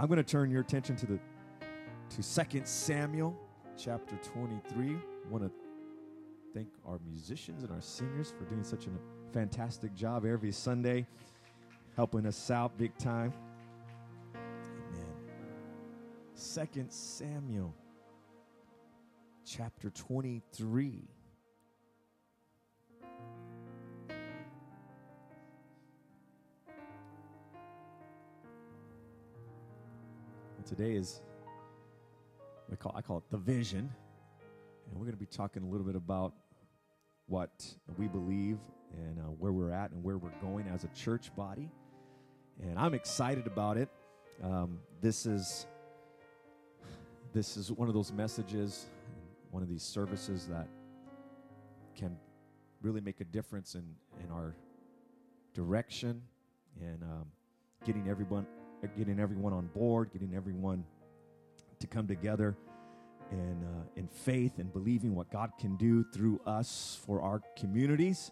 I'm going to turn your attention to the to Second Samuel chapter 23. I want to thank our musicians and our singers for doing such a fantastic job every Sunday, helping us out big time. Amen. Second Samuel chapter 23. Today is we call I call it the vision, and we're going to be talking a little bit about what we believe and uh, where we're at and where we're going as a church body. And I'm excited about it. Um, this is this is one of those messages, one of these services that can really make a difference in in our direction and um, getting everyone getting everyone on board, getting everyone to come together and uh, in faith and believing what God can do through us for our communities.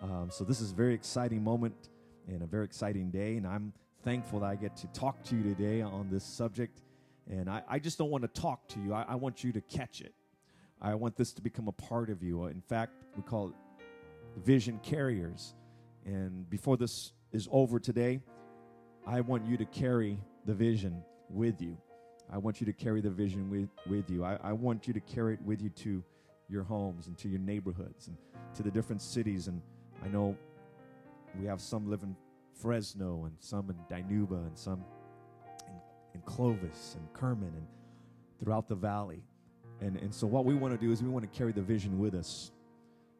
Um, so this is a very exciting moment and a very exciting day, and I'm thankful that I get to talk to you today on this subject. And I, I just don't want to talk to you; I, I want you to catch it. I want this to become a part of you. In fact, we call it vision carriers. And before this is over today, I want you to carry the vision with you. I want you to carry the vision with, with you. I, I want you to carry it with you to your homes and to your neighborhoods and to the different cities. And I know we have some live in Fresno and some in Dinuba and some in, in Clovis and Kerman and throughout the valley. And, and so, what we want to do is we want to carry the vision with us.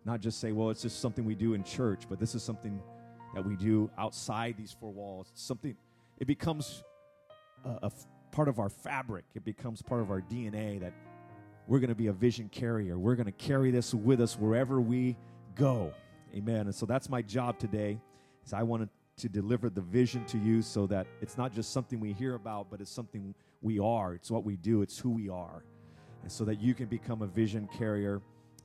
Not just say, well, it's just something we do in church, but this is something that we do outside these four walls. It's something, it becomes a, a part of our fabric, it becomes part of our DNA that we're going to be a vision carrier. We're going to carry this with us wherever we go. Amen. And so that's my job today. Is I wanted to deliver the vision to you so that it's not just something we hear about, but it's something we are. It's what we do. It's who we are. And so that you can become a vision carrier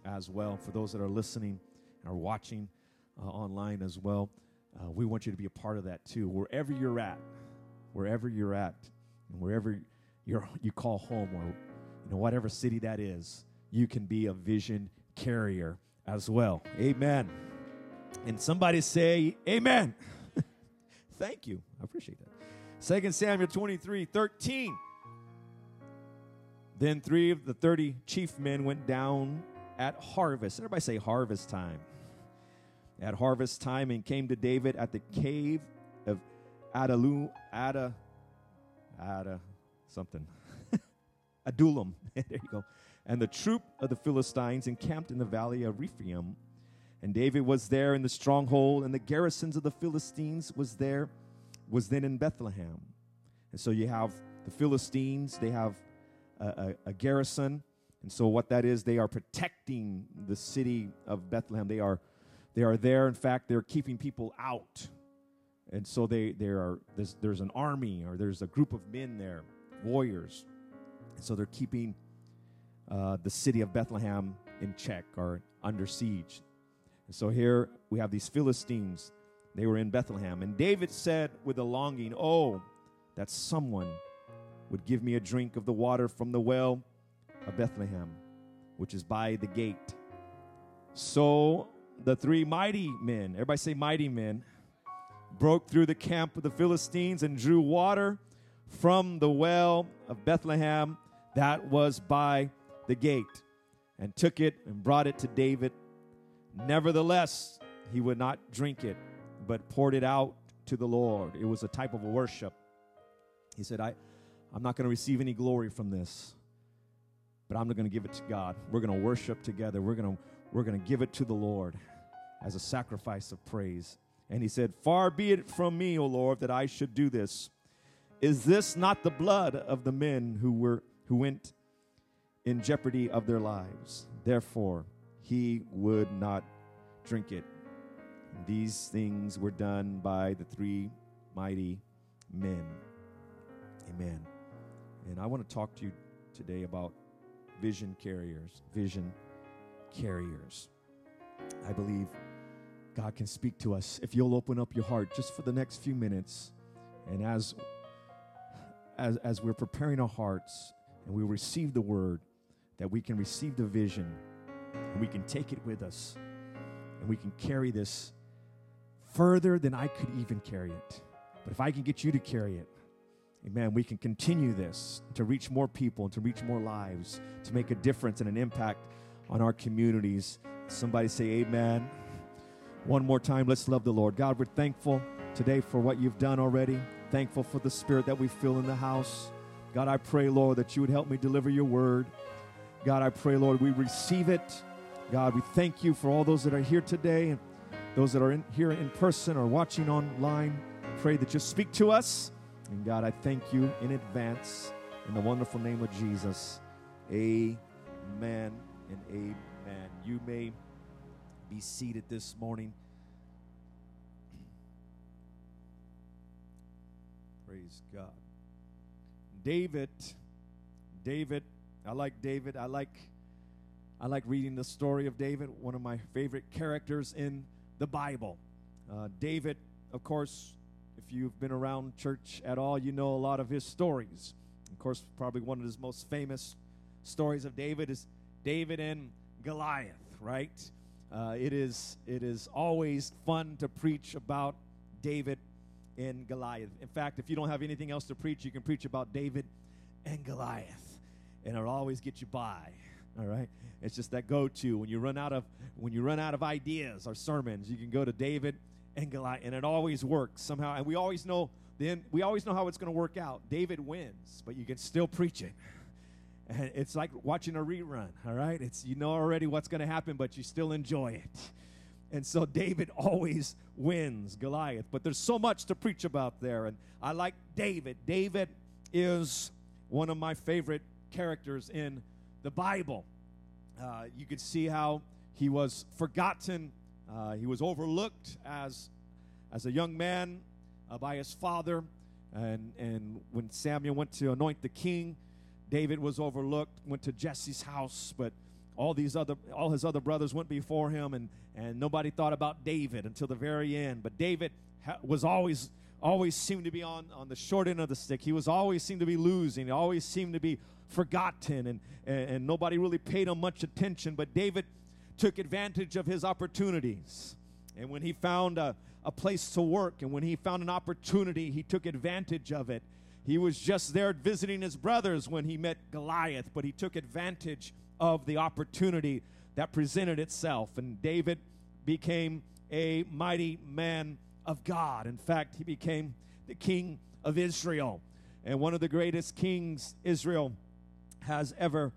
as well. For those that are listening and are watching uh, online as well, uh, we want you to be a part of that too. Wherever you're at, wherever you're at, and wherever you're, you call home, or you know whatever city that is, you can be a vision carrier as well. Amen. And somebody say, Amen. Thank you. I appreciate that. Second Samuel 23 13. Then three of the 30 chief men went down at harvest. Everybody say harvest time. At harvest time and came to David at the cave of Adalu, Ada, Ada, something. Adullam. there you go. And the troop of the Philistines encamped in the valley of Rephaim. And David was there in the stronghold, and the garrisons of the Philistines was there, was then in Bethlehem. And so you have the Philistines, they have a, a, a garrison. And so what that is, they are protecting the city of Bethlehem. They are they are there. In fact, they're keeping people out. And so they, there are there's, there's an army or there's a group of men there, warriors. And so they're keeping uh, the city of Bethlehem in check or under siege. And so here we have these Philistines. They were in Bethlehem. And David said with a longing, Oh, that someone would give me a drink of the water from the well of Bethlehem, which is by the gate. So the three mighty men, everybody say mighty men, broke through the camp of the Philistines and drew water from the well of Bethlehem that was by the gate, and took it and brought it to David. Nevertheless, he would not drink it, but poured it out to the Lord. It was a type of worship. He said, I, I'm not going to receive any glory from this, but I'm going to give it to God. We're going to worship together. We're going to we're going to give it to the Lord as a sacrifice of praise. And he said, Far be it from me, O Lord, that I should do this. Is this not the blood of the men who were who went in jeopardy of their lives? Therefore, he would not drink it. These things were done by the three mighty men. Amen. And I want to talk to you today about vision carriers. Vision carriers. I believe God can speak to us if you'll open up your heart just for the next few minutes. And as as, as we're preparing our hearts and we receive the word, that we can receive the vision and we can take it with us and we can carry this further than I could even carry it. But if I can get you to carry it, amen, we can continue this to reach more people and to reach more lives, to make a difference and an impact on our communities. Somebody say, Amen. One more time, let's love the Lord. God, we're thankful today for what you've done already. Thankful for the spirit that we feel in the house. God, I pray, Lord, that you would help me deliver your word. God, I pray, Lord, we receive it. God, we thank you for all those that are here today, and those that are in, here in person or watching online. Pray that you speak to us. And God, I thank you in advance in the wonderful name of Jesus. Amen and amen. You may be seated this morning. Praise God. David, David, I like David. I like I like reading the story of David, one of my favorite characters in the Bible. Uh, David, of course, if you've been around church at all, you know a lot of his stories. Of course, probably one of his most famous stories of David is David and Goliath, right? Uh, it is it is always fun to preach about David and Goliath. In fact, if you don't have anything else to preach, you can preach about David and Goliath, and it'll always get you by. All right, it's just that go-to when you run out of when you run out of ideas or sermons, you can go to David and Goliath, and it always works somehow. And we always know then we always know how it's going to work out. David wins, but you can still preach it. And it's like watching a rerun, all right? It's you know already what's going to happen, but you still enjoy it. And so David always wins Goliath. But there's so much to preach about there. And I like David. David is one of my favorite characters in the Bible. Uh, you can see how he was forgotten, uh, he was overlooked as, as a young man uh, by his father. And, and when Samuel went to anoint the king, David was overlooked, went to Jesse's house, but all these other all his other brothers went before him and and nobody thought about David until the very end. But David was always always seemed to be on on the short end of the stick. He was always seemed to be losing. He always seemed to be forgotten and, and, and nobody really paid him much attention. But David took advantage of his opportunities. And when he found a, a place to work and when he found an opportunity, he took advantage of it. He was just there visiting his brothers when he met Goliath, but he took advantage of the opportunity that presented itself. And David became a mighty man of God. In fact, he became the king of Israel and one of the greatest kings Israel has ever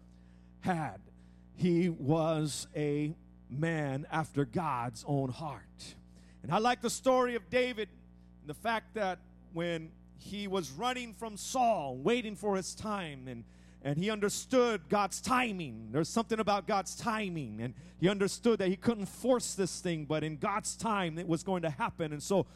had. He was a man after God's own heart. And I like the story of David, and the fact that when he was running from Saul, waiting for his time, and and he understood God's timing. There's something about God's timing, and he understood that he couldn't force this thing, but in God's time, it was going to happen. And so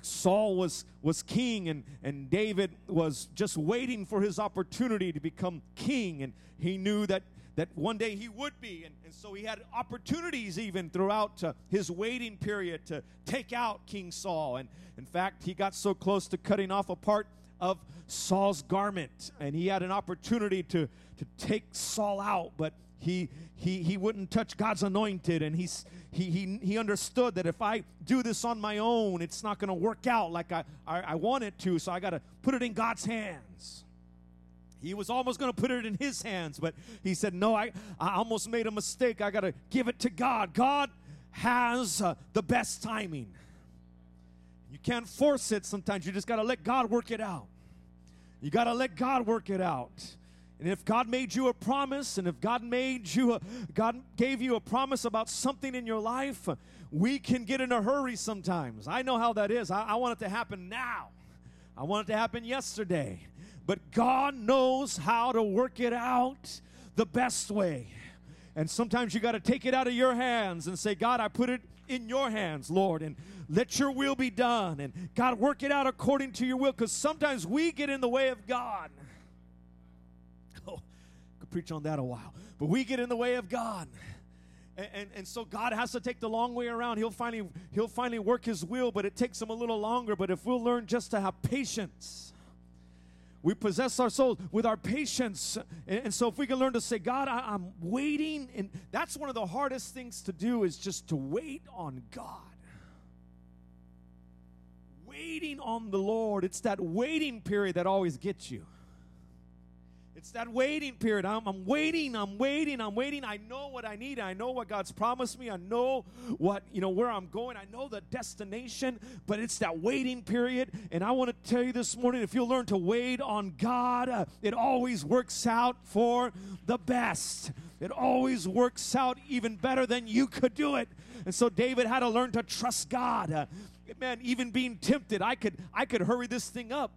Saul was, was king, and, and David was just waiting for his opportunity to become king, and he knew that that one day he would be. And, and so he had opportunities even throughout uh, his waiting period to take out King Saul. And in fact, he got so close to cutting off a part of Saul's garment, and he had an opportunity to, to take Saul out, but he, he, he wouldn't touch God's anointed, and he's, he, he, he understood that if I do this on my own, it's not going to work out like I, I, I want it to, so I got to put it in God's hands. He was almost going to put it in his hands, but he said, No, I, I almost made a mistake. I got to give it to God. God has uh, the best timing. You can't force it sometimes. You just got to let God work it out. You got to let God work it out. And if God made you a promise, and if God made you, a, God gave you a promise about something in your life, we can get in a hurry sometimes. I know how that is. I, I want it to happen now. I want it to happen yesterday. But God knows how to work it out the best way. And sometimes you got to take it out of your hands and say, God, I put it in your hands, Lord, and let your will be done. And God, work it out according to your will. Because sometimes we get in the way of God. Oh, could preach on that a while. But we get in the way of God. And, and, and, so God has to take the long way around. He'll finally he'll finally work his will, but it takes him a little longer. But if we'll learn just to have patience, we possess our souls with our patience. And, so if we can learn to say, God, I, I'm waiting, and that's one of the hardest things to do is just to wait on God. Waiting on the Lord. It's that waiting period that always gets you. It's that waiting period. I'm, I'm, waiting, I'm waiting, I'm waiting. I know what I need. I know what God's promised me. I know what, you know, where I'm going. I know the destination, but it's that waiting period. And I want to tell you this morning if you'll learn to wait on God, uh, it always works out for the best. It always works out even better than you could do it. And so David had to learn to trust God. Uh, man, even being tempted, I could I could hurry this thing up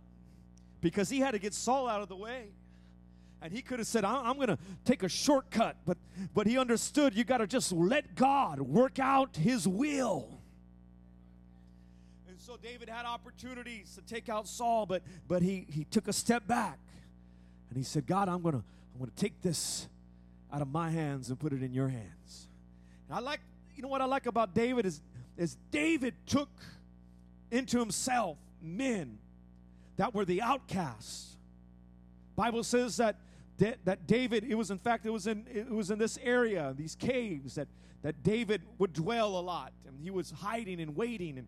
because he had to get Saul out of the way. And he could have said, I'm going to take a shortcut. But, but he understood you got to just let God work out his will. And so David had opportunities to take out Saul, but, but he, he took a step back. And he said, God, I'm going to I'm going to take this out of my hands and put it in your hands. And I like, you know what I like about David is, is David took into himself men that were the outcasts. Bible says that that David, it was in fact, it was in it was in this area, these caves that that David would dwell a lot, and he was hiding and waiting, and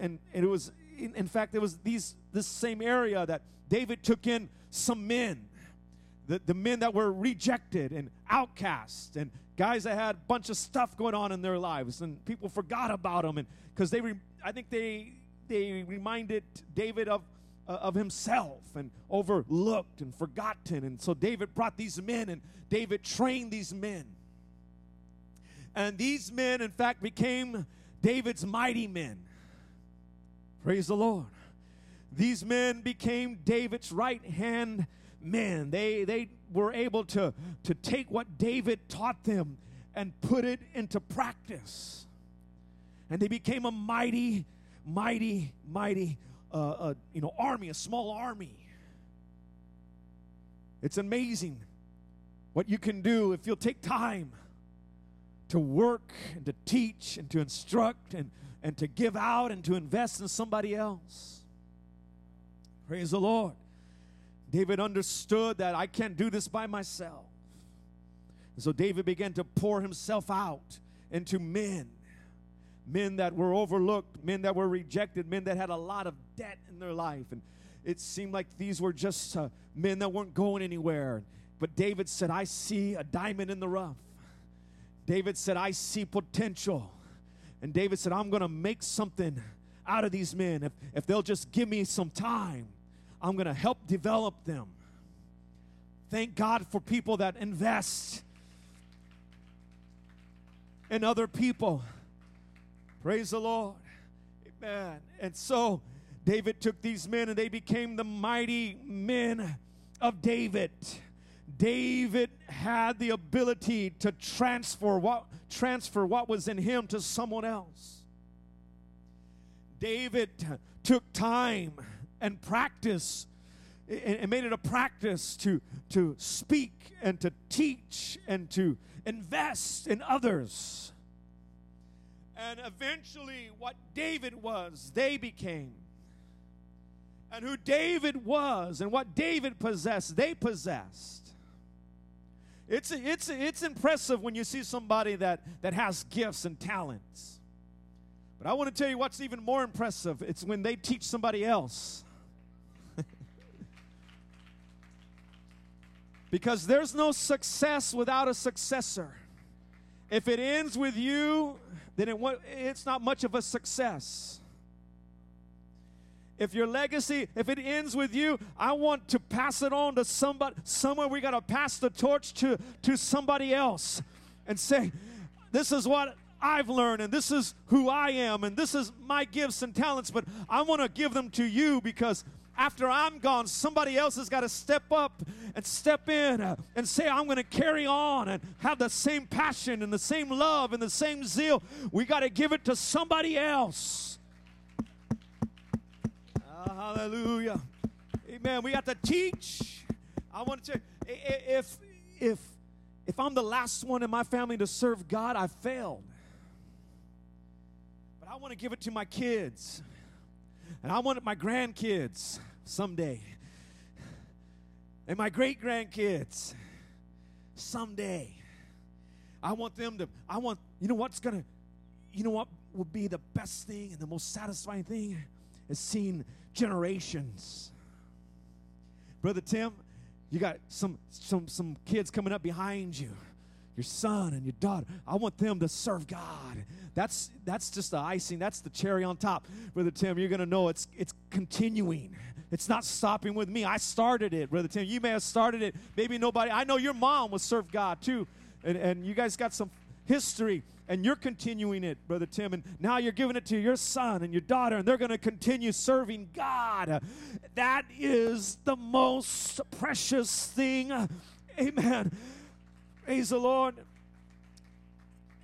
and, and it was in, in fact it was these this same area that David took in some men, the, the men that were rejected and outcast, and guys that had a bunch of stuff going on in their lives, and people forgot about them, and because they, re, I think they they reminded David of Uh, of himself and overlooked and forgotten. And so David brought these men and David trained these men. And these men, in fact, became David's mighty men. Praise the Lord. These men became David's right hand men. They, they were able to, to take what David taught them and put it into practice. And they became a mighty, mighty, mighty a, a you know army, a small army. It's amazing what you can do if you'll take time to work and to teach and to instruct and, and to give out and to invest in somebody else. Praise the Lord. David understood that I can't do this by myself. And so David began to pour himself out into men men that were overlooked, men that were rejected, men that had a lot of debt in their life. And it seemed like these were just uh, men that weren't going anywhere. But David said, I see a diamond in the rough. David said, I see potential. And David said, I'm going to make something out of these men. If, if they'll just give me some time, I'm going to help develop them. Thank God for people that invest in other people. Praise the Lord. Amen. And so David took these men and they became the mighty men of David. David had the ability to transfer what transfer what was in him to someone else. David took time and practice and made it a practice to, to speak and to teach and to invest in others. And eventually, what David was, they became. And who David was and what David possessed, they possessed. It's, it's, it's impressive when you see somebody that, that has gifts and talents. But I want to tell you what's even more impressive it's when they teach somebody else. because there's no success without a successor. If it ends with you, then it, it's not much of a success. If your legacy, if it ends with you, I want to pass it on to somebody. Somewhere we got to pass the torch to, to somebody else and say, This is what I've learned, and this is who I am, and this is my gifts and talents, but I want to give them to you because after I'm gone, somebody else has got to step up and step in and say, I'm going to carry on and have the same passion and the same love and the same zeal. We got to give it to somebody else. Uh, hallelujah. Amen. We got to teach. I want to if if if I'm the last one in my family to serve God, I failed. But I want to give it to my kids. And I want my grandkids someday. and my great grandkids someday. I want them to, I want, you know what's gonna, you know what will be the best thing and the most satisfying thing is seeing generations. Brother Tim, you got some some some kids coming up behind you your son and your daughter. I want them to serve God. That's that's just the icing. That's the cherry on top, brother Tim. You're gonna know it's it's continuing. It's not stopping with me. I started it, brother Tim. You may have started it. Maybe nobody. I know your mom was serve God too, and and you guys got some history and you're continuing it, Brother Tim, and now you're giving it to your son and your daughter, and they're going to continue serving God. That is the most precious thing. Amen. Praise the Lord.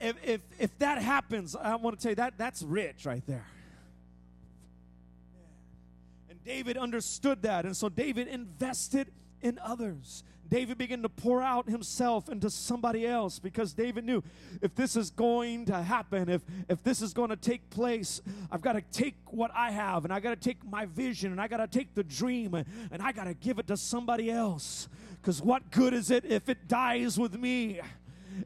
If, if, if that happens, I want to tell you that that's rich right there. And David understood that. And so David invested in others. David began to pour out himself into somebody else because David knew if this is going to happen, if, if this is going to take place, I've got to take what I have and I got to take my vision and I got to take the dream and, and I got to give it to somebody else. Because what good is it if it dies with me?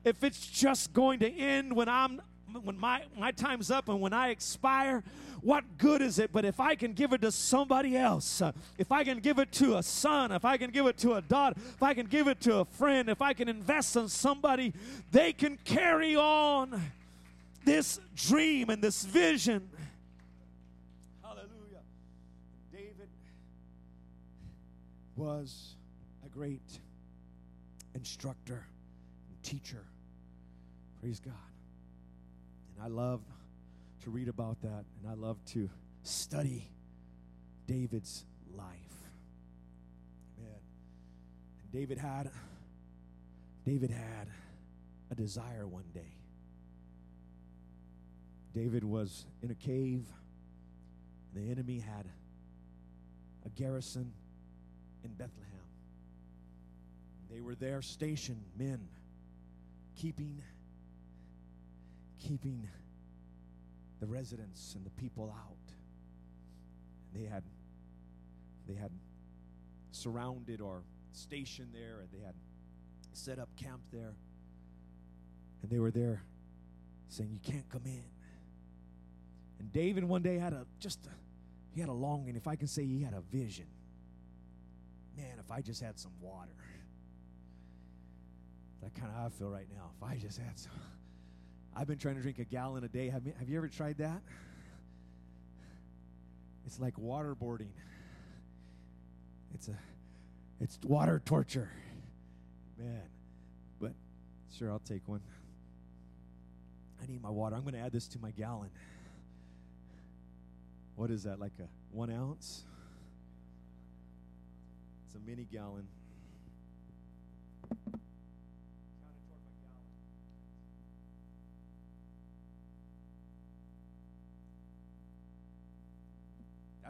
If it's just going to end when I'm when my, my time's up and when I expire, what good is it? But if I can give it to somebody else, if I can give it to a son, if I can give it to a daughter, if I can give it to a friend, if I can invest in somebody, they can carry on this dream and this vision. Hallelujah. David was great instructor and teacher. Praise God. And I love to read about that, and I love to study David's life. Man, and David had David had a desire one day. David was in a cave. And the enemy had a garrison in Bethlehem. They were there stationed men keeping keeping the residents and the people out. They had they had surrounded or stationed there and they had set up camp there. And they were there saying, You can't come in. And David one day had a just a, he had a longing, if I can say he had a vision. Man, if I just had some water. That kind of how I feel right now. If I just had some I've been trying to drink a gallon a day. Have have you ever tried that? It's like waterboarding. It's a it's water torture. Man. But sure I'll take one. I need my water. I'm going to add this to my gallon. What is that? Like a one ounce? It's a mini gallon.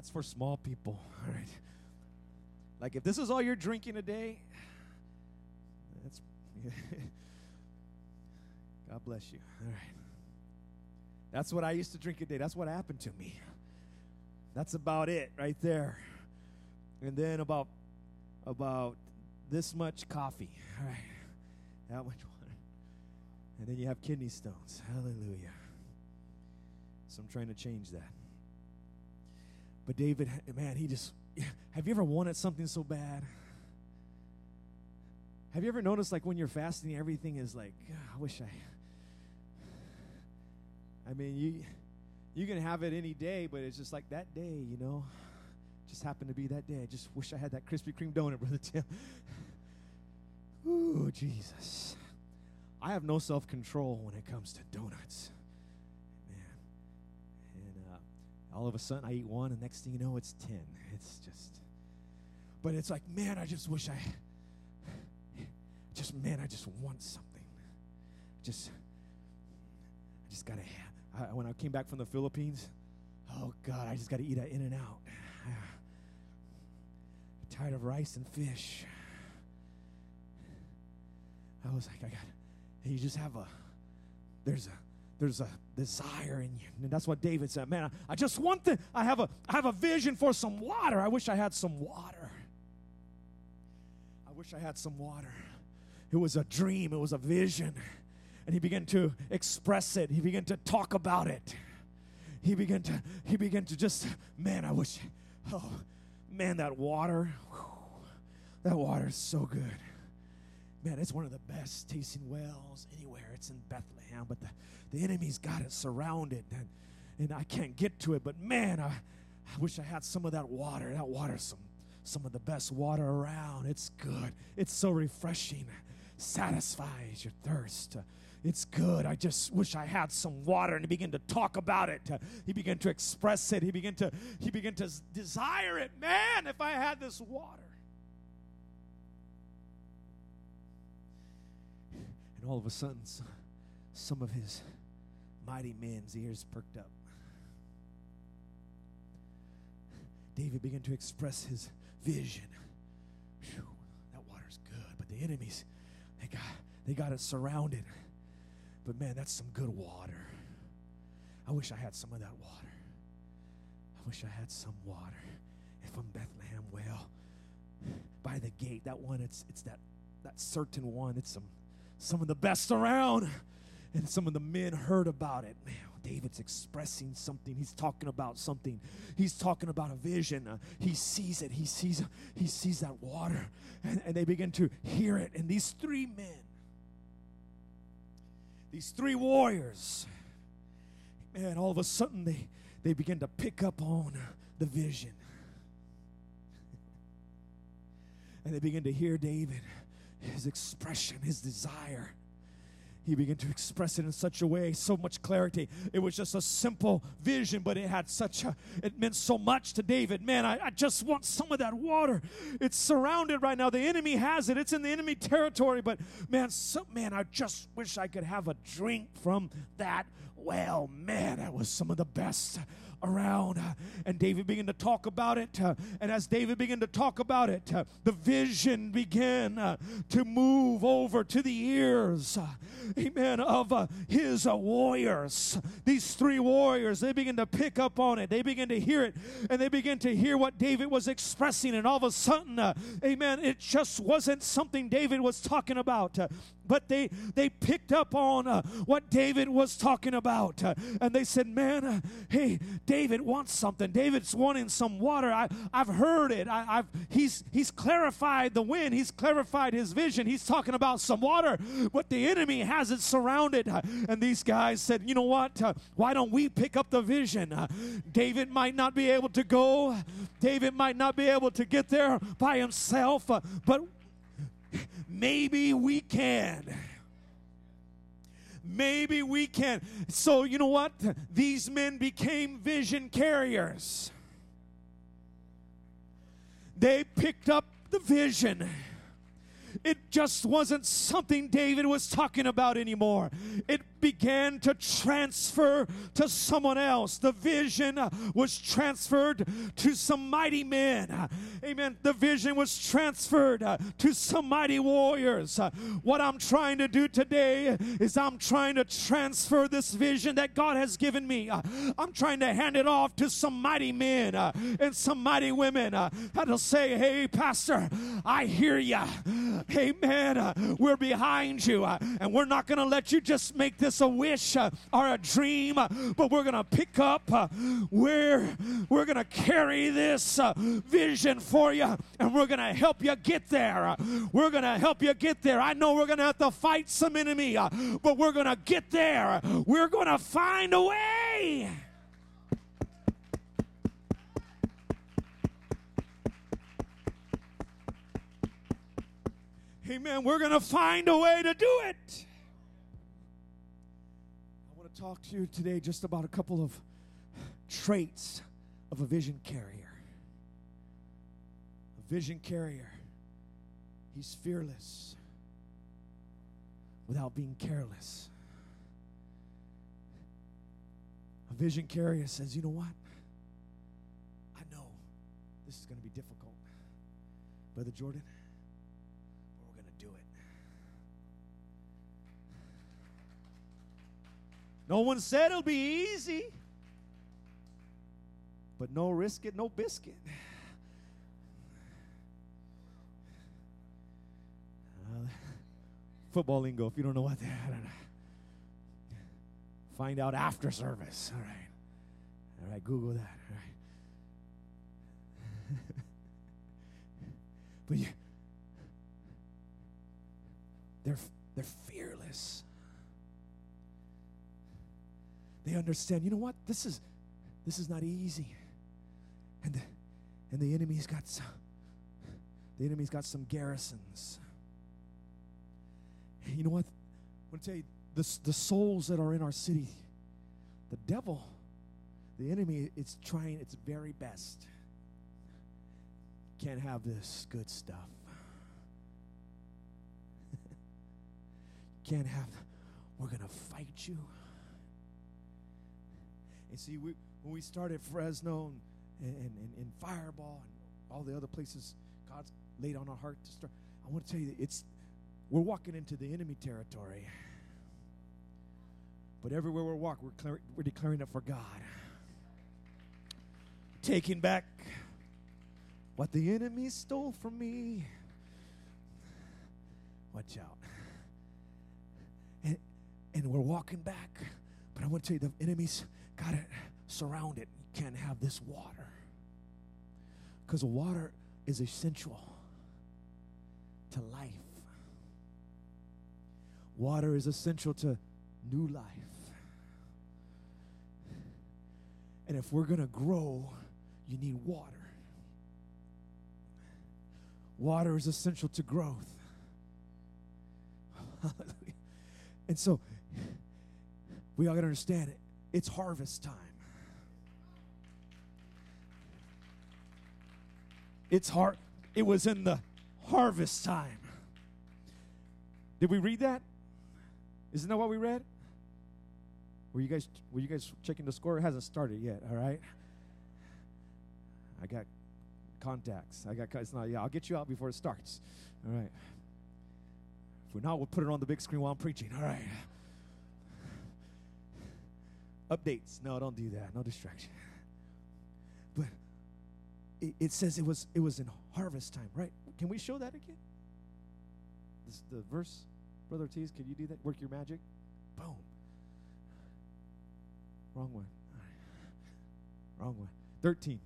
That's for small people. All right. Like if this is all you're drinking a day, that's God bless you. All right. That's what I used to drink a day. That's what happened to me. That's about it right there. And then about about this much coffee. All right. That much water. And then you have kidney stones. Hallelujah. So I'm trying to change that. But David, man, he just, have you ever wanted something so bad? Have you ever noticed, like, when you're fasting, everything is like, ah, I wish I, I mean, you, you can have it any day, but it's just like that day, you know, just happened to be that day. I just wish I had that Krispy Kreme donut, Brother Tim. Ooh, Jesus. I have no self control when it comes to donuts. All of a sudden I eat one, and next thing you know, it's 10. It's just, but it's like, man, I just wish I, just, man, I just want something. Just, I just got to, when I came back from the Philippines, oh God, I just got to eat an In and Out. tired of rice and fish. I was like, I got, you just have a, there's a, there's a desire in you. And that's what David said. Man, I, I just want the I have a I have a vision for some water. I wish I had some water. I wish I had some water. It was a dream, it was a vision. And he began to express it, he began to talk about it. He began to, he began to just, man, I wish, oh, man, that water, whew, that water is so good. Man, it's one of the best tasting wells anywhere. It's in Bethlehem, but the, the enemy's got it surrounded, and, and I can't get to it. But man, I, I wish I had some of that water. That water's some some of the best water around. It's good. It's so refreshing. Satisfies your thirst. It's good. I just wish I had some water. And he began to talk about it. He began to express it. He began to he began to desire it. Man, if I had this water. And all of a sudden, some of his mighty men's ears perked up. David began to express his vision. Whew, that water's good, but the enemies, they got they got it surrounded. But man, that's some good water. I wish I had some of that water. I wish I had some water. If I'm Bethlehem, well, by the gate, that one, it's it's that that certain one. It's some some of the best around. And some of the men heard about it. Man, David's expressing something. He's talking about something. He's talking about a vision. Uh, he sees it. He sees he sees that water. And, and they begin to hear it. And these three men, these three warriors, man, all of a sudden they, they begin to pick up on the vision. and they begin to hear David, his expression, his desire he began to express it in such a way, so much clarity. It was just a simple vision, but it had such a, it meant so much to David. Man, I, I just want some of that water. It's surrounded right now. The enemy has it, it's in the enemy territory, but man, so, man, I just wish I could have a drink from that well. Man, that was some of the best around. And David began to talk about it. Uh, and as David began to talk about it, uh, the vision began uh, to move over to the ears, amen, of his warriors. These three warriors, they began to pick up on it. They began to hear it. And they began to hear what David was expressing. And all of a sudden, amen, it just wasn't something David was talking about but they they picked up on uh, what David was talking about, uh, and they said, "Man, uh, hey, David wants something. David's wanting some water. I I've heard it. I, have he's he's clarified the wind. He's clarified his vision. He's talking about some water, but the enemy has it surrounded." Uh, and these guys said, "You know what? Uh, why don't we pick up the vision? Uh, David might not be able to go. David might not be able to get there by himself, but." Maybe we can. Maybe we can. So, you know what? These men became vision carriers. They picked up the vision it just wasn't something David was talking about anymore. It began to transfer to someone else. The vision uh, was transferred to some mighty men. Amen. The vision was transferred uh, to some mighty warriors. Uh, what I'm trying to do today is I'm trying to transfer this vision that God has given me. I'm trying to hand it off to some mighty men and some mighty women that'll say, Hey, Pastor, I hear you. Amen. Uh, we're behind you, uh, and we're not going to let you just make this a wish uh, or a dream, uh, but we're going to pick up uh, where we're going to carry this vision for you, and we're going to help you get there. we're going to help you get there. I know we're going to have to fight some enemy, but we're going to get there. We're going to find a way. Amen. We're going to find a way to do it. Talk to you today just about a couple of traits of a vision carrier. A vision carrier, he's fearless without being careless. A vision carrier says, you know what? I know this is going to be difficult. Brother Jordan, No one said it'll be easy, but no risk it, no biscuit. football lingo. If you don't know what that, find out after service. All right, all right. Google that. All right. but you, they're they're fearless. They understand. You know what? This is this is not easy. And the, and the enemy's got some, the enemy's got some garrisons. You know what? I want to tell you, the, the souls that are in our city, the devil, the enemy, it's trying its very best. Can't have this good stuff. Can't have, we're going to fight you. And see, we, when we started Fresno and, and, and, and Firebaugh and all the other places God's laid on our heart to start, I want to tell you it's we're walking into the enemy territory. But everywhere we walk, we're, declaring, we're declaring it for God. Taking back what the enemy stole from me. Watch out. And, and we're walking back. But I want to tell you, the enemy's got to surround it. You can't have this water. Because water is essential to life. Water is essential to new life. And if we're going to grow, you need water. Water is essential to growth. and so we all got to understand it. It's harvest time. It's hard. It was in the harvest time. Did we read that? Isn't that what we read? Were you guys were you guys checking the score? It hasn't started yet, all right? I got contacts. I got it's not yeah, I'll get you out before it starts. All right. If we're not, we'll put it on the big screen while I'm preaching. All right. Updates. No, don't do that. No distraction. But it, it says it was it was in harvest time, right? Can we show that again? This, the verse, Brother Ortiz, can you do that? Work your magic. Boom. Wrong one. Wrong one. 13.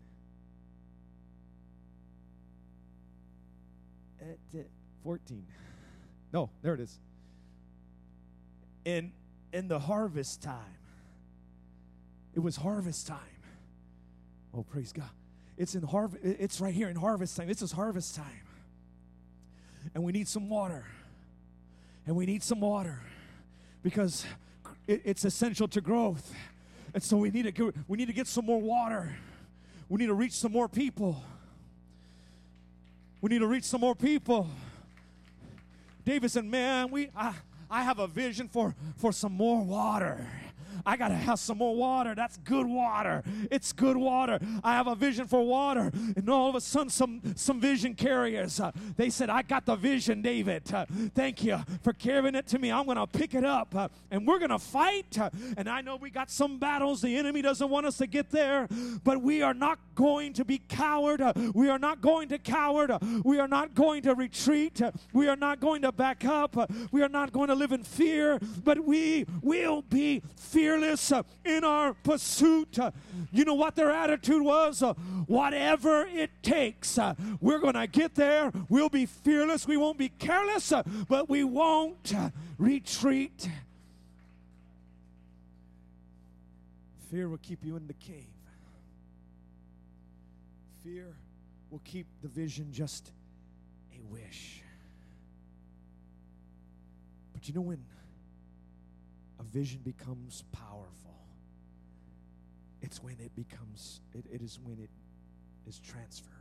At, 14. No, there it is. In in the harvest time. It was harvest time. Oh, praise God. It's in harvest, it's right here in harvest time. This is harvest time. And we need some water. And we need some water because it, it's essential to growth. And so we need to get, we need to get some more water. We need to reach some more people. We need to reach some more people. David said, "Man, we I, I have a vision for for some more water." I got to have some more water. That's good water. It's good water. I have a vision for water. And all of a sudden, some, some vision carriers, uh, they said, I got the vision, David. Uh, thank you for carrying it to me. I'm going to pick it up uh, and we're going to fight. Uh, and I know we got some battles. The enemy doesn't want us to get there, but we are not going to be coward. Uh, we are not going to coward. Uh, we are not going to retreat. we are not going to back up. we are not going to live in fear, but we will be fearless fearless uh, in our pursuit. Uh, you know what their attitude was? Uh, whatever it takes, we're going to get there. We'll be fearless. We won't be careless, but we won't retreat. Fear will keep you in the cave. Fear will keep the vision just a wish. But you know when a vision becomes powerful. It's when it becomes, it, it is when it is transferred.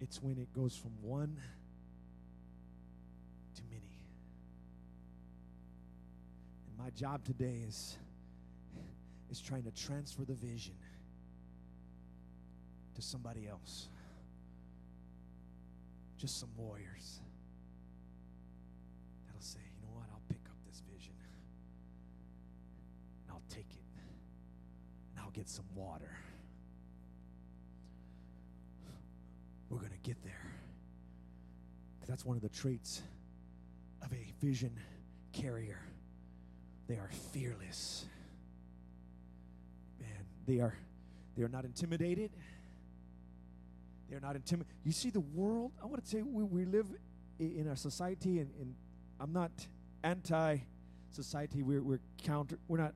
It's when it goes from one to many. And my job today is, is trying to transfer the vision to somebody else. Just some warriors get some water. We're going to get there. That's one of the traits of a vision carrier. They are fearless. Man, they are they are not intimidated. They're not intimidated. You see, the world, I want to say we, we live in our society, and, and I'm not anti society. We're, we're counter, we're not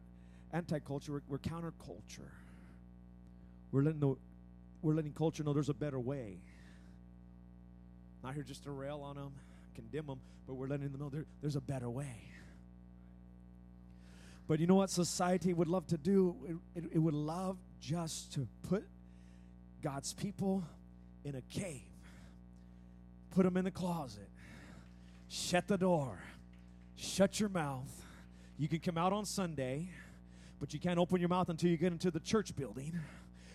anti culture, we're, we're counter culture. We're letting, the, we're letting culture know there's a better way. Not here just to rail on them, condemn them, but we're letting them know there, there's a better way. But you know what society would love to do? It, it, it would love just to put God's people in a cave, put them in a closet, shut the door, shut your mouth. You can come out on Sunday, but you can't open your mouth until you get into the church building.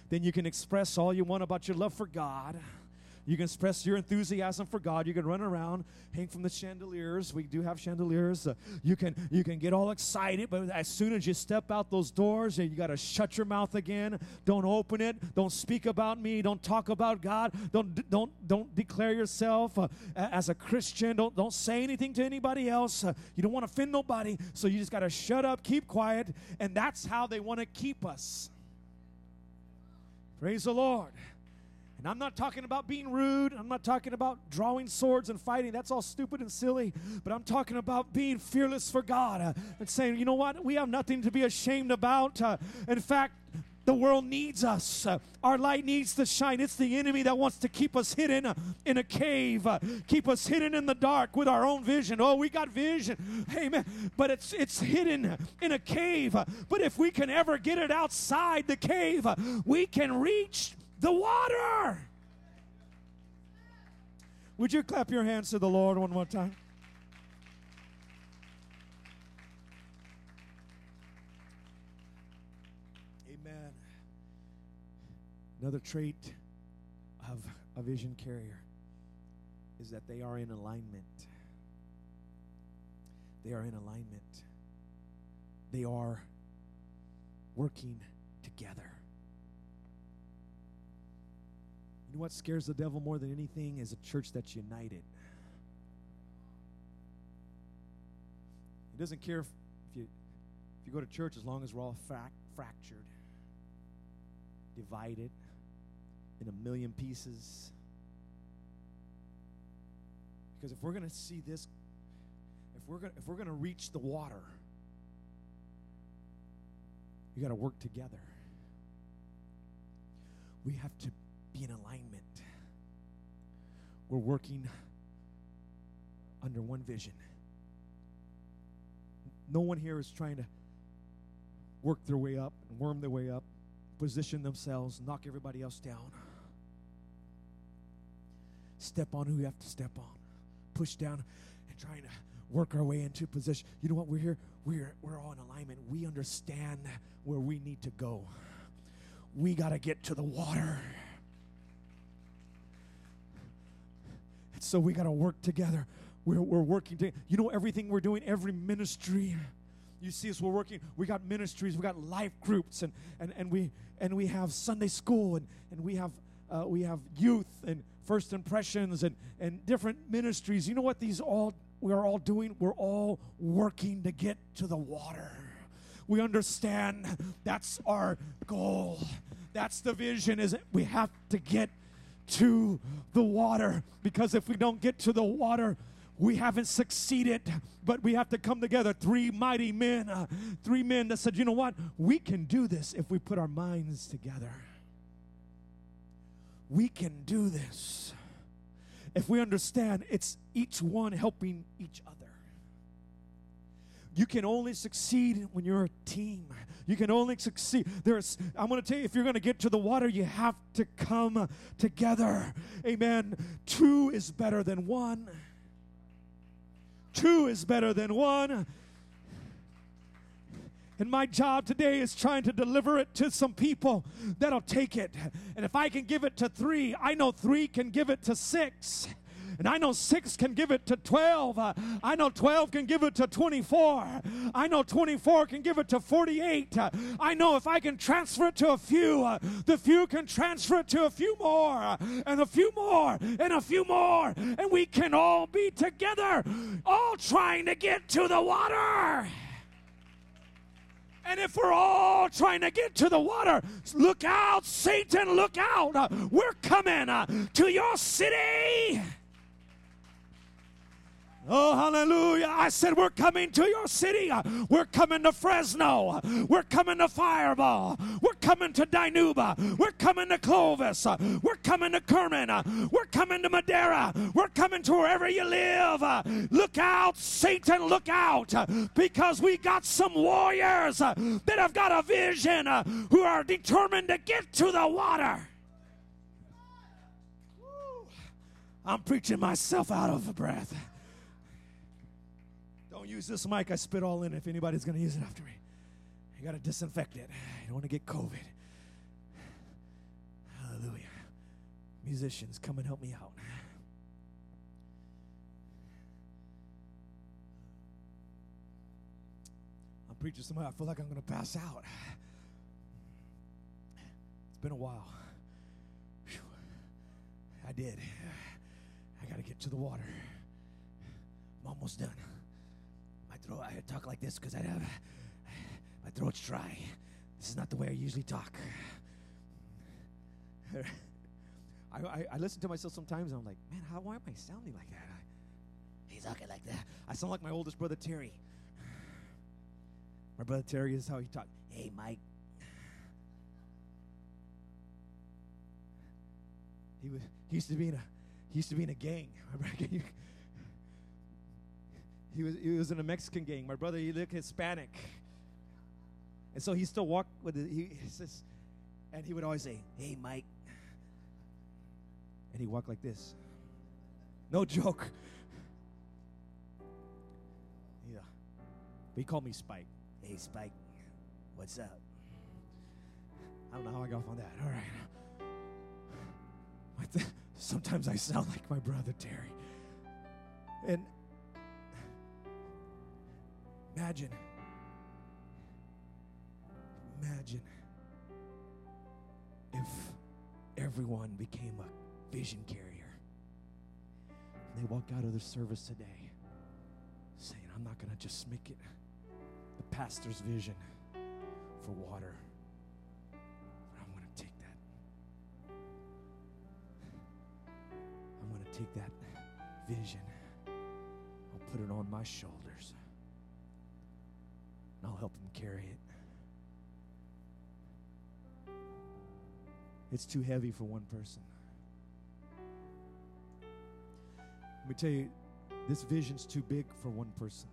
Then you can express all you want about your love for God you can express your enthusiasm for God. You can run around, hang from the chandeliers. We do have chandeliers. Uh, you can you can get all excited, but as soon as you step out those doors, you got to shut your mouth again. Don't open it. Don't speak about me. Don't talk about God. Don't don't don't declare yourself uh, as a Christian. Don't don't say anything to anybody else. Uh, you don't want to offend nobody, so you just got to shut up, keep quiet, and that's how they want to keep us. Praise the Lord. And I'm not talking about being rude. I'm not talking about drawing swords and fighting. That's all stupid and silly. But I'm talking about being fearless for God uh, and saying, you know what? We have nothing to be ashamed about. Uh, in fact, the world needs us. Uh, our light needs to shine. It's the enemy that wants to keep us hidden uh, in a cave, uh, keep us hidden in the dark with our own vision. Oh, we got vision. Amen. But it's it's hidden in a cave. But if we can ever get it outside the cave, we can reach the water. Would you clap your hands to the Lord one more time? Amen. Another trait of a vision carrier is that they are in alignment. They are in alignment. They are working together. What scares the devil more than anything is a church that's united. He doesn't care if, if you if you go to church as long as we're all frac- fractured, divided in a million pieces. Because if we're going to see this, if we're going if we're going to reach the water, you got to work together. We have to be in alignment. We're working under one vision. No one here is trying to work their way up and worm their way up, position themselves, knock everybody else down. Step on who you have to step on, push down, and trying to work our way into position. You know what? We're here. We're we're all in alignment. We understand where we need to go. We got to get to the water. So we got to work together. We're, we're working together. You know, everything we're doing, every ministry. You see us, we're working, we got ministries, we got life groups, and, and, and, we, and we have Sunday school, and, and we, have, uh, we have youth, and first impressions, and, and different ministries. You know what these all we are all doing? We're all working to get to the water. We understand that's our goal. That's the vision is we have to get to the water because if we don't get to the water, we haven't succeeded, but we have to come together. Three mighty men, uh, three men that said, you know what? We can do this if we put our minds together. We can do this if we understand it's each one helping each other. You can only succeed when you're a team. You can only succeed. There's, I'm going to tell you, if you're going to get to the water, you have to come together. Amen. Two is better than one. Two is better than one. And my job today is trying to deliver it to some people that'll take it. And if I can give it to three, I know three can give it to six. And I know six can give it to 12. Uh, I know 12 can give it to 24. I know 24 can give it to 48. Uh, I know if I can transfer it to a few, uh, the few can transfer it to a few more, and a few more, and a few more. And we can all be together, all trying to get to the water. And if we're all trying to get to the water, look out, Satan, look out. We're coming to your city. Oh, hallelujah. I said, We're coming to your city. We're coming to Fresno. We're coming to Firebaugh. We're coming to Dinuba. We're coming to Clovis. We're coming to Kerman. We're coming to Madera. We're coming to wherever you live. Look out, Satan, look out. Because we got some warriors that have got a vision who are determined to get to the water. I'm preaching myself out of breath. Use this mic. I spit all in if anybody's going to use it after me. You got to disinfect it. You don't want to get COVID. Hallelujah. Musicians, come and help me out. I'm preaching somewhere. I feel like I'm going to pass out. It's been a while. Whew. I did. I got to get to the water. I'm almost done throat. I talk like this because I have my throat's dry. This is not the way I usually talk. I, I, I, listen to myself sometimes and I'm like, man, how why am I sounding like that? I, he's talking like that. I sound like my oldest brother Terry. My brother Terry is how he talks. Hey, Mike. He was he used to be in a he used to be in a gang. He was, he was in a Mexican gang. My brother, he looked Hispanic. And so he still walked with it. He, he says, and he would always say, Hey, Mike. And he walked like this. No joke. Yeah. But he called me Spike. Hey, Spike. What's up? I don't know how I got off on that. All right. Sometimes I sound like my brother Terry. And Imagine. Imagine if everyone became a vision carrier. And they walk out of the service today saying, I'm not going to just make it the pastor's vision for water. I'm going to take that. I'm going to take that vision. I'll put it on my shoulders and I'll help them carry it. It's too heavy for one person. Let me tell you, this vision's too big for one person.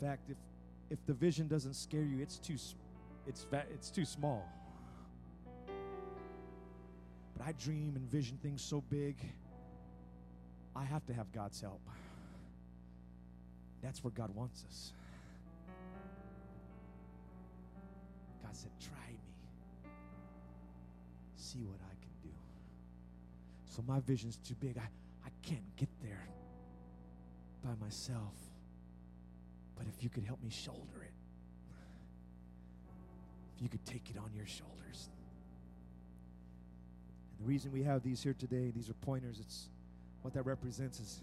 In fact, if if the vision doesn't scare you, it's too it's it's too small. But I dream and vision things so big, I have to have God's help. That's where God wants us. God said, Try me. See what I can do. So my vision's too big. I, I can't get there by myself. But if you could help me shoulder it, if you could take it on your shoulders. And the reason we have these here today, these are pointers, it's what that represents is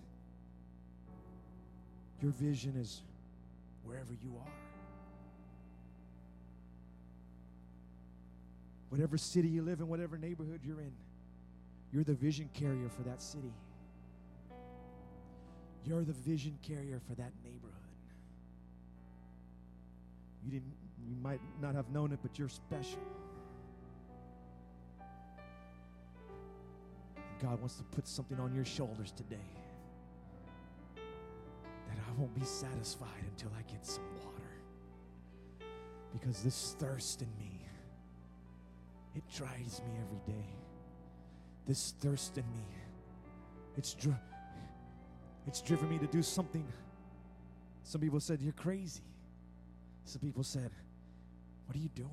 your vision is wherever you are. Whatever city you live in, whatever neighborhood you're in, you're the vision carrier for that city. You're the vision carrier for that neighborhood. You didn't you might not have known it, but you're special. God wants to put something on your shoulders today won't be satisfied until I get some water. Because this thirst in me, it drives me every day. This thirst in me, it's, dri- it's driven me to do something. Some people said, You're crazy. Some people said, What are you doing?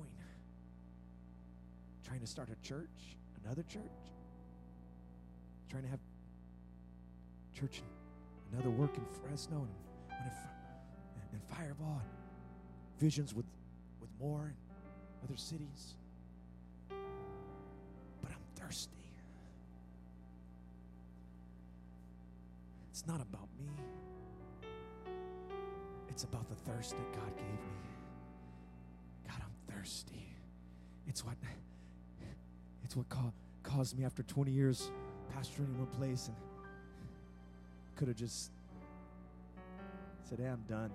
Trying to start a church? Another church? trying to have church another work in Fresno and, and, Firebaugh and visions with, with more and other cities. But I'm thirsty. It's not about me. It's about the thirst that God gave me. God, I'm thirsty. It's what it's what ca- caused me after 20 years pastoring in one place and could have just said, hey, I'm done.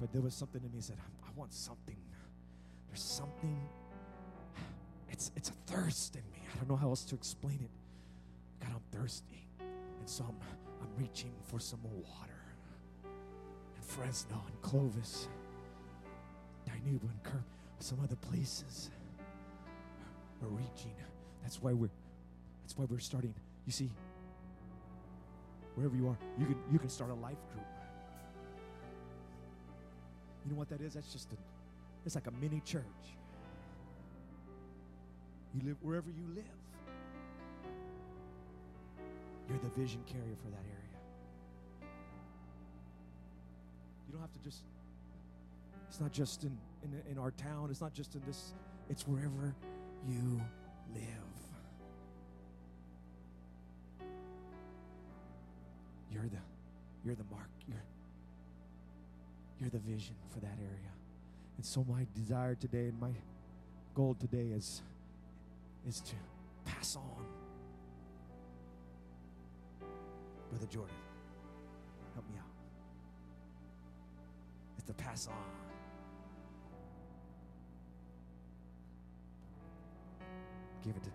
But there was something in me said, I want something. There's something. It's, it's a thirst in me. I don't know how else to explain it. God, I'm thirsty. And so I'm, I'm reaching for some more water. In Fresno and Clovis, Dinuba and Kirk, some other places. We're reaching. That's why we're that's why we're starting. You see, wherever you are, you can you can start a life group. You know what that is? That's just a it's like a mini church. You live wherever you live. You're the vision carrier for that area. You don't have to just, it's not just in, in, in our town, it's not just in this, it's wherever you live. You're the, you're the mark. You're, you're the vision for that area. And so my desire today and my goal today is, is to pass on Brother Jordan, help me out. It's to pass on. Give it to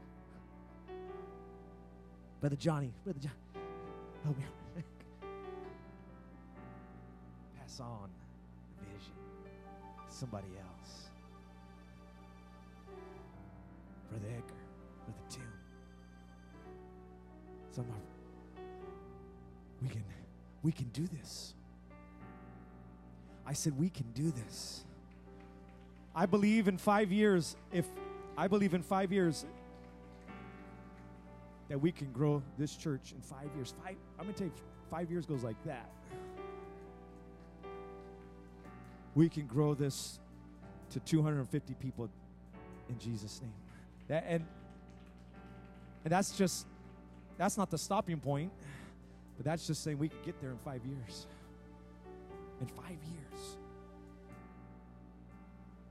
Brother Johnny. Brother John, help me out. On the vision somebody else. Brother Edgar, Brother Tim. Some of we can we can do this. I said we can do this. I believe in 5 years if I believe in 5 years that we can grow this church in 5 years. 5 I'm to tell you 5 years goes like that. We can grow this to 250 people in Jesus name. That, and and that's just that's not the stopping point. But that's just saying we could get there in five years. In five years.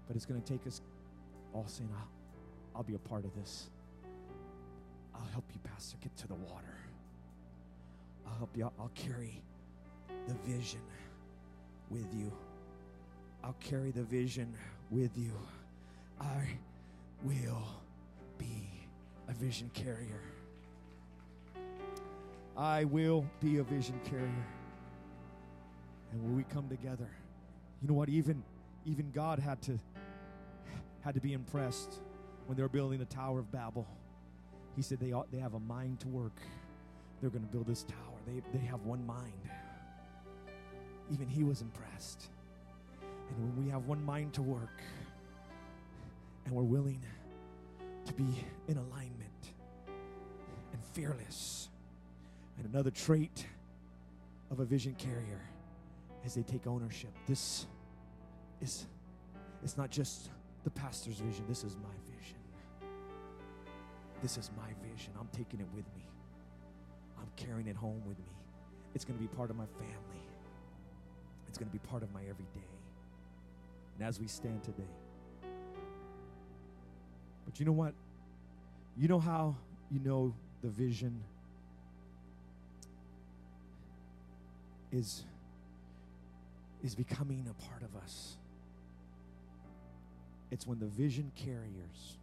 But it's going to take us all saying, I'll, I'll be a part of this. I'll help you, Pastor, get to the water. I'll help you. I'll, I'll carry the vision with you. I'll carry the vision with you. I will be a vision carrier. I will be a vision carrier. And when we come together, you know what? Even even God had to had to be impressed when they were building the Tower of Babel. He said they ought, they have a mind to work. They're going to build this tower. They they have one mind. Even he was impressed. And when we have one mind to work and we're willing to be in alignment and fearless and another trait of a vision carrier is they take ownership. This is it's not just the pastor's vision. This is my vision. This is my vision. I'm taking it with me. I'm carrying it home with me. It's going to be part of my family. It's going to be part of my everyday. And as we stand today. But you know what? You know how you know the vision is, is becoming a part of us. It's when the vision carriers,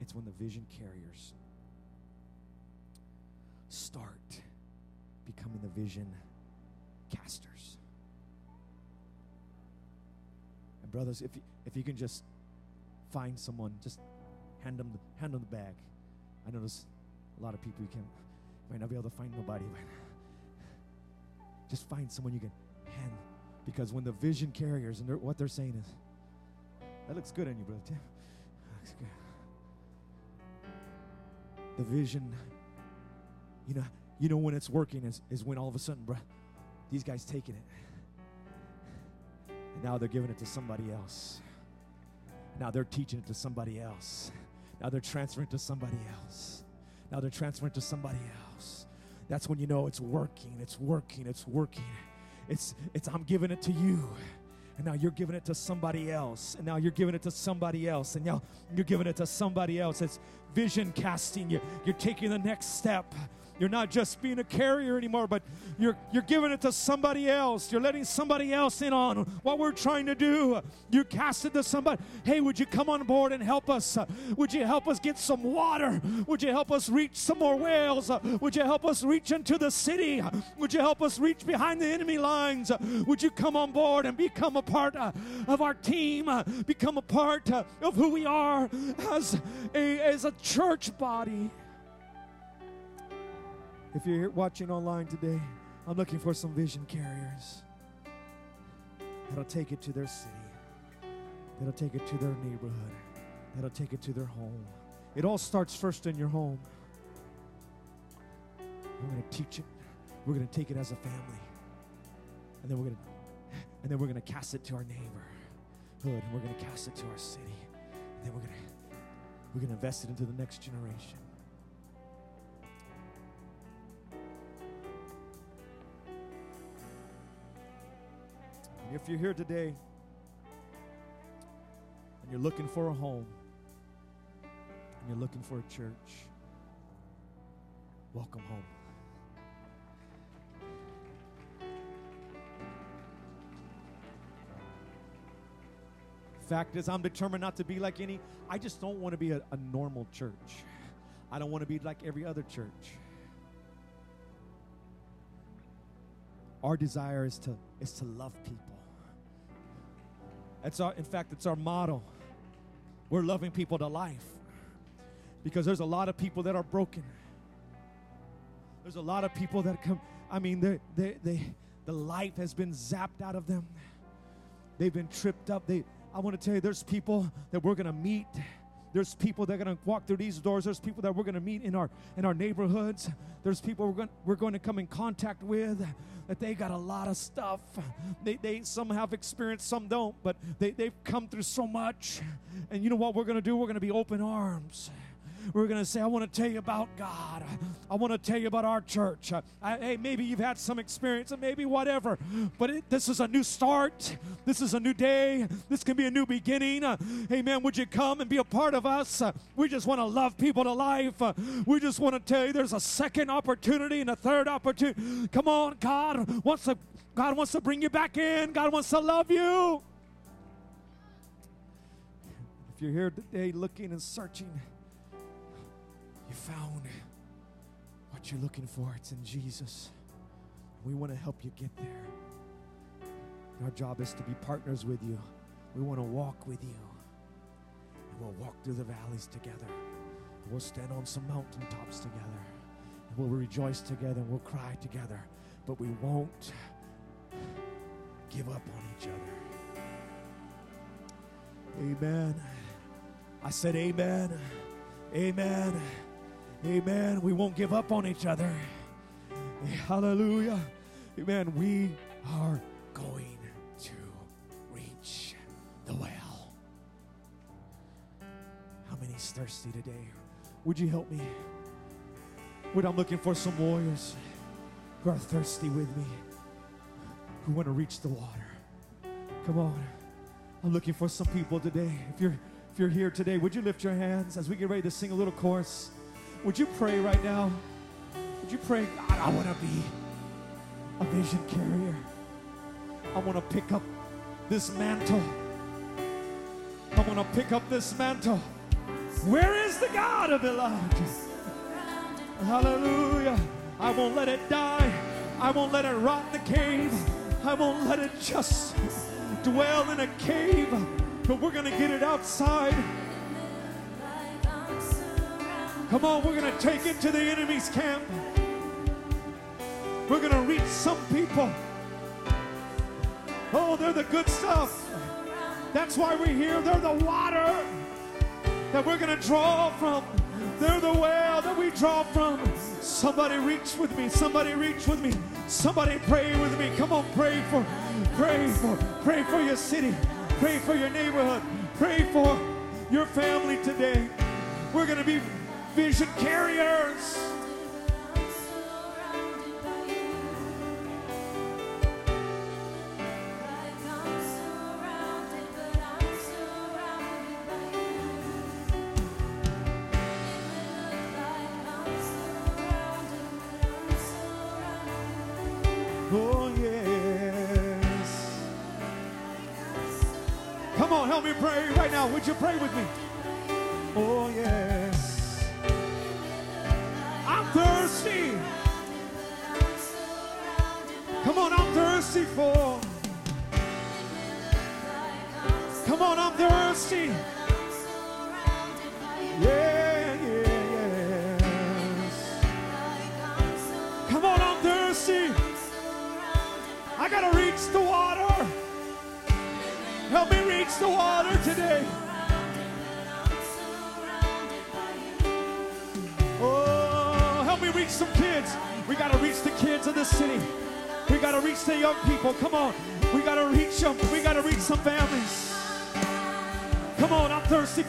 it's when the vision carriers start becoming the vision casters. Brothers, if you, if you can just find someone, just hand them the, hand them the bag. I know there's a lot of people you can might not be able to find nobody, but just find someone you can hand. Because when the vision carriers and they're, what they're saying is, that looks good on you, brother Tim. Looks good. the vision, you know, you know when it's working is, is when all of a sudden, bruh, these guys taking it. Now they're giving it to somebody else. Now they're teaching it to somebody else. Now they're transferring to somebody else. Now they're transferring to somebody else. That's when you know it's working, it's working, it's working. It's it's I'm giving it to you. And now you're giving it to somebody else. And now you're giving it to somebody else. And now you're giving it to somebody else. It's vision casting. You're, you're taking the next step. You're not just being a carrier anymore, but you're, you're giving it to somebody else. You're letting somebody else in on what we're trying to do. You cast it to somebody. Hey, would you come on board and help us? Would you help us get some water? Would you help us reach some more whales? Would you help us reach into the city? Would you help us reach behind the enemy lines? Would you come on board and become a part of our team? Become a part of who we are as a, as a church body. If you're watching online today, I'm looking for some vision carriers that'll take it to their city, that'll take it to their neighborhood, that'll take it to their home. It all starts first in your home. We're going to teach it. We're going to take it as a family. And then we're going to and then we're going to cast it to our neighborhood. And we're going to cast it to our city. And then we're going to we're going to invest it into the next generation. If you're here today and you're looking for a home and you're looking for a church, welcome home. Fact is, I'm determined not to be like any. I just don't want to be a, a normal church. I don't want to be like every other church. Our desire is to is to love people. That's our, in fact, it's our motto. We're loving people to life because there's a lot of people that are broken. There's a lot of people that come. I mean, they, they, they, the life has been zapped out of them. They've been tripped up. They, I want to tell you, there's people that we're going to meet. There's people that are going to walk through these doors. There's people that we're going to meet in our in our neighborhoods. There's people we're going we're going to come in contact with that they got a lot of stuff. They, they some have experience, some don't, but they, they've come through so much. And you know what we're going to do? We're going to be open arms. We're going to say, I want to tell you about God. I want to tell you about our church. I, hey, maybe you've had some experience, and maybe whatever, but it, this is a new start. This is a new day. This can be a new beginning. Uh, amen. Would you come and be a part of us? Uh, we just want to love people to life. Uh, we just want to tell you there's a second opportunity and a third opportunity. Come on, God wants to. God wants to bring you back in. God wants to love you. If you're here today looking and searching, you found what you're looking for. It's in Jesus. We want to help you get there. Our job is to be partners with you. We want to walk with you. And we'll walk through the valleys together. We'll stand on some mountaintops together. And we'll rejoice together and we'll cry together. But we won't give up on each other. Amen. I said, Amen. Amen. Amen. We won't give up on each other. Hallelujah. Amen. We are going to reach the well. How many's thirsty today? Would you help me? Would I'm looking for some warriors who are thirsty with me, who want to reach the water. Come on. I'm looking for some people today. If you're if you're here today, would you lift your hands as we get ready to sing a little chorus? Would you pray right now? Would you pray, God, I want to be a vision carrier. I want to pick up this mantle. I want to pick up this mantle. Where is the God of Elijah? Hallelujah. I won't let it die. I won't let it rot in the cave. I won't let it just dwell in a cave. But we're going to get it outside. Come on, we're going to take it to the enemy's camp. We're going to reach some people. Oh, they're the good stuff. That's why we're here. They're the water that we're going to draw from. They're the well that we draw from? Somebody reach with me. Somebody reach with me. Somebody pray with me. Come on, pray for, pray for, pray for your city. Pray for your neighborhood. Pray for your family today. We're going to be vision carriers.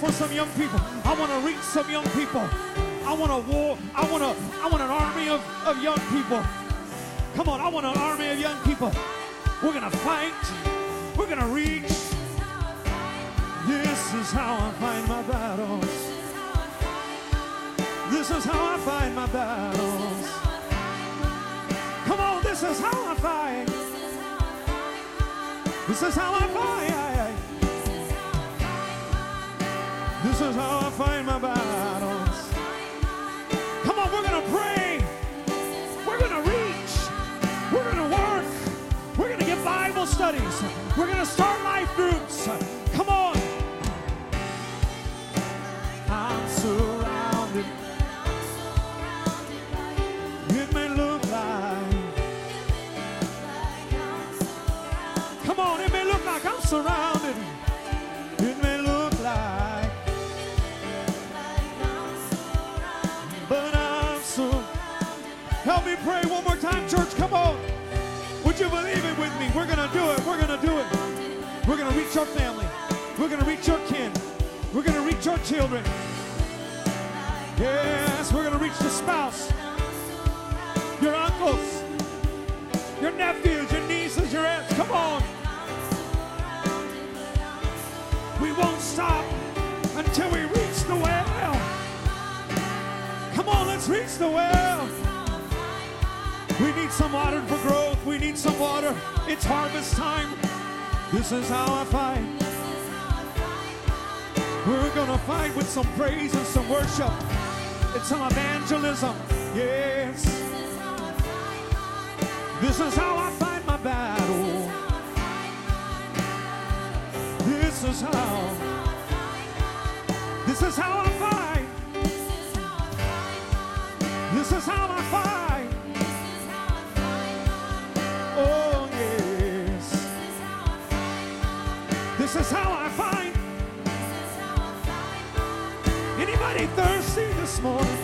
For some young people. I want to reach some young people. I want a war. I want a. I want an army of, of young people. Come on, I want an army of young people. We're gonna fight. We're gonna reach. This is how I find my battles. This is how I find my battles. Come on, this is how I fight. This is how I fight. Is how I find my battles. Come on, we're gonna pray. We're gonna reach. We're gonna work. We're gonna get Bible studies. We're gonna start life groups. Come on. Would you believe it with me? We're going to do it. We're going to do it. We're going to reach our family. We're going to reach our kin. We're going to reach our children. Yes, we're going to reach the spouse, your uncles, your nephews, your nieces, your aunts. Come on. We won't stop until we reach the well. Come on, let's reach the well. We need some water for growth. We need some water. It's harvest time. This is how I fight. We're gonna fight with some praise and some worship and some evangelism. Yes. This is how I fight my battle. This is how. This is how I fight. This is how I fight. Is how I fight. Anybody thirsty this morning?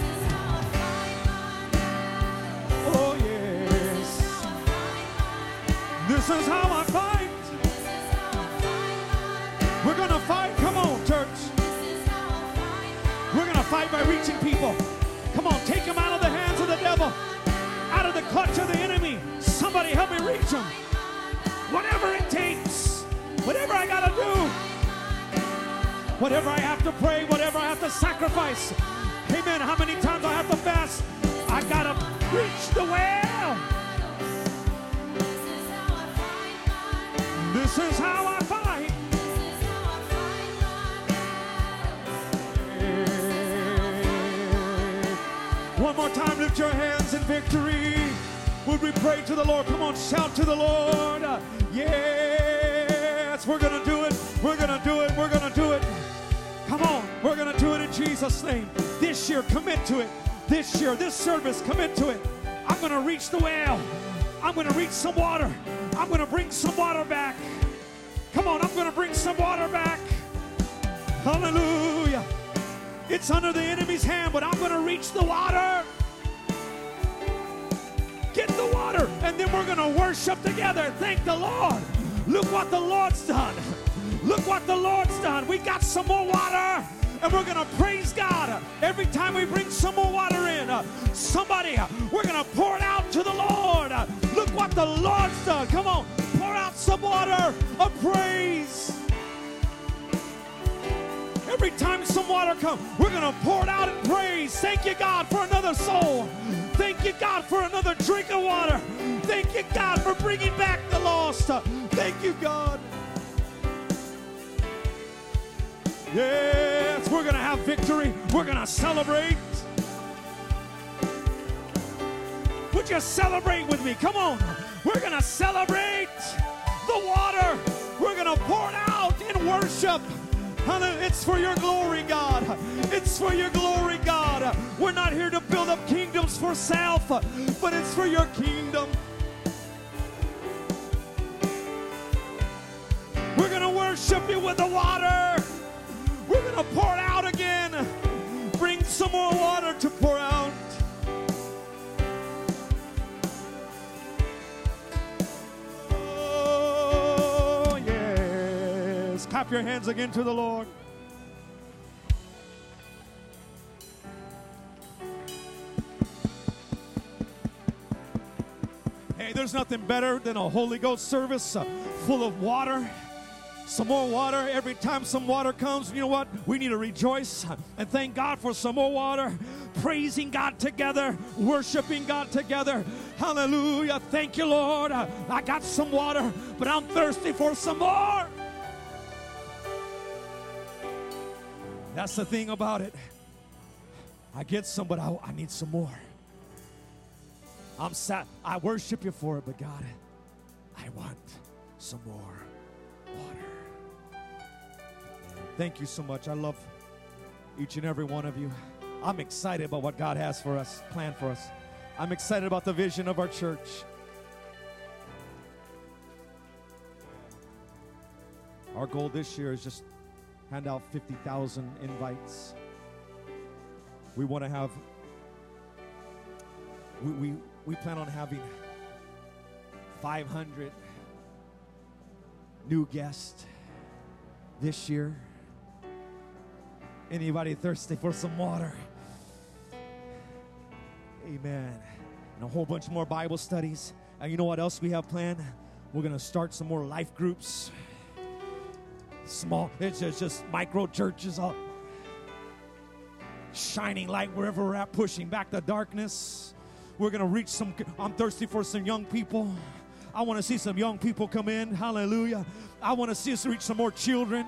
Oh, yes. This is how I fight. We're going to fight. Come on, church. We're going to fight by reaching people. Come on, take them out of the hands of the devil, out of the clutch of the enemy. Somebody help me reach them. Whatever it takes, whatever I got to do, whatever I have to pray, whatever I have to sacrifice. Amen. How many times I have to fast? I got to reach the well. This is how I fight. One more time, lift your hands in victory. Would we pray to the Lord? Come on, shout to the Lord. Yes, we're going to do it. We're going to do it. We're going to do it. Come on. We're going to do it in Jesus' name. This year, commit to it. This year, this service, commit to it. I'm going to reach the well. I'm going to reach some water. I'm going to bring some water back. Come on, I'm going to bring some water back. Hallelujah. It's under the enemy's hand, but I'm going to reach the water. Get the water, and then we're going to worship together. Thank the Lord. Look what the Lord's done. Look what the Lord's done. We got some more water and we're going to praise God every time we bring some more water in. Somebody, we're going to pour it out to the Lord. Look what the Lord's done. Come on, pour out some water of praise. Every time some water comes, we're going to pour it out in praise. Thank you, God, for another soul. Thank you, God, for another drink of water. Thank you, God, for bringing back the lost. Thank you, God. Yes, we're going to have victory. We're going to celebrate. Would you celebrate with me? Come on. We're going to celebrate the water. We're going to pour it out in worship. It's for your glory, God. It's for your glory, God. We're not here to build up kingdoms for self, but it's for your kingdom. We're going to worship you with the water. We're going to pour it out again. Bring some more water to pour out. Clap your hands again to the Lord. Hey, there's nothing better than a Holy Ghost service uh, full of water some more water. Every time some water comes, you know what? We need to rejoice and thank God for some more water. Praising God together, worshiping God together. Hallelujah. Thank you, Lord. I got some water, but I'm thirsty for some more. That's the thing about it. I get some, but I, I need some more. I'm sad. I worship you for it, but God, I want some more water. Thank you so much. I love each and every one of you. I'm excited about what God has for us, planned for us. I'm excited about the vision of our church. Our goal this year is just hand out 50,000 invites. We want to have, we, we, we plan on having 500 new guests this year. Anybody thirsty for some water? Amen. And a whole bunch more Bible studies. And you know what else we have planned? We're going to start some more life groups. Small, it's just, just micro churches up. Shining light wherever we're at, pushing back the darkness. We're going to reach some, I'm thirsty for some young people. I want to see some young people come in. Hallelujah. I want to see us reach some more children.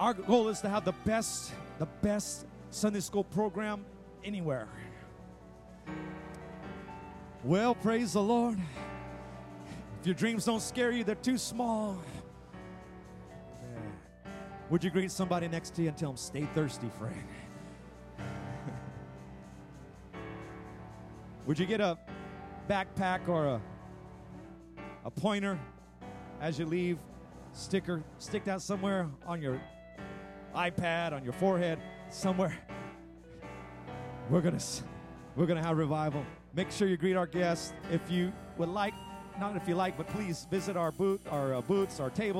Our goal is to have the best, the best Sunday school program anywhere. Well, praise the Lord. If your dreams don't scare you, they're too small. Would you greet somebody next to you and tell them, stay thirsty, friend? Would you get a backpack or a, a pointer as you leave? Sticker, stick that somewhere on your iPad, on your forehead, somewhere. We're gonna we're gonna have revival. Make sure you greet our guests. If you would like, not if you like, but please visit our booth, our uh, booths, our table.